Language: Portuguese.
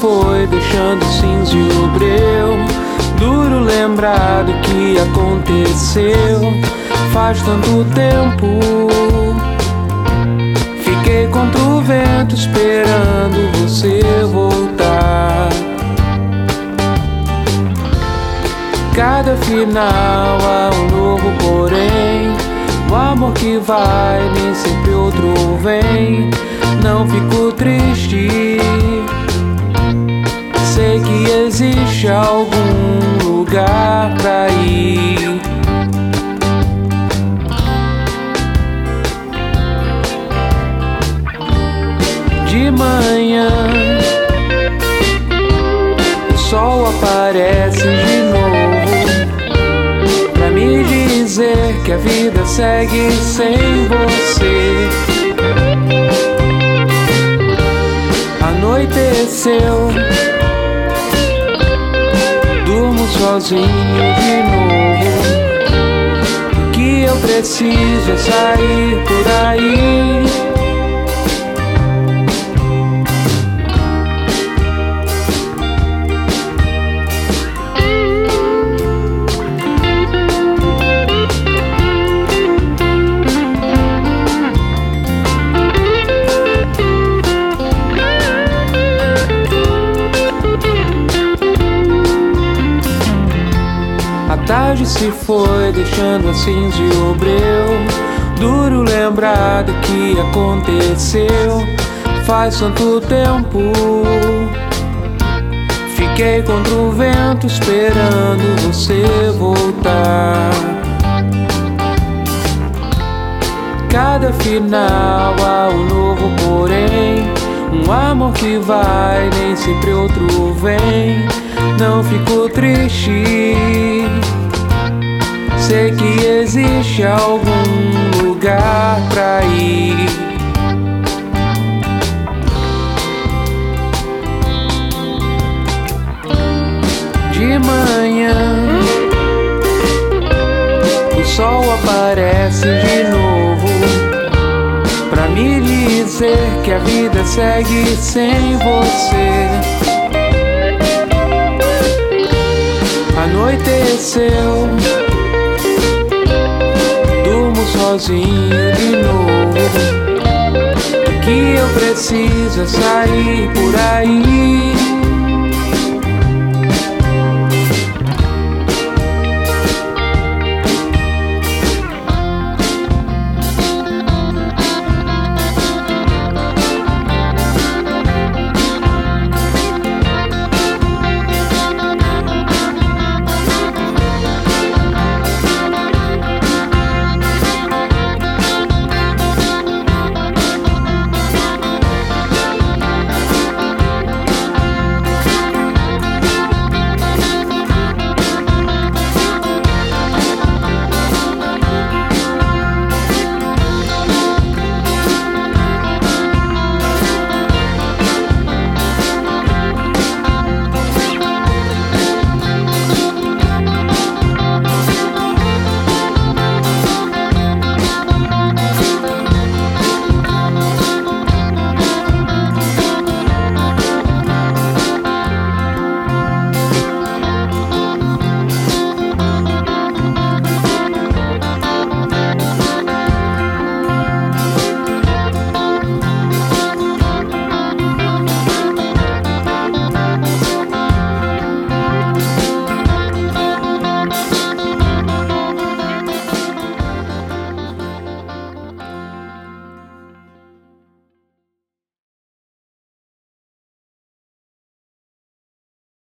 foi, deixando cinza e o breu. Duro lembrar do que aconteceu. Faz tanto tempo. Fiquei contra o vento esperando você voltar. Cada final há um novo porém. O amor que vai, nem sempre outro vem. Não fico triste. Sei que existe algum lugar pra ir. De manhã, o sol aparece de novo pra me dizer que a vida segue sem você. Anoiteceu, sozinho de novo. Que eu preciso é sair por aí. Se foi, deixando a cinza e o breu. Duro lembrar do que aconteceu. Faz tanto tempo. Fiquei contra o vento esperando você voltar. Cada final há um novo porém. Um amor que vai, nem sempre outro vem. Não fico triste. Sei que existe algum lugar pra ir. De manhã, o sol aparece de novo pra me dizer que a vida segue sem você. Anoiteceu, sozinho de novo. O que eu preciso é sair por aí.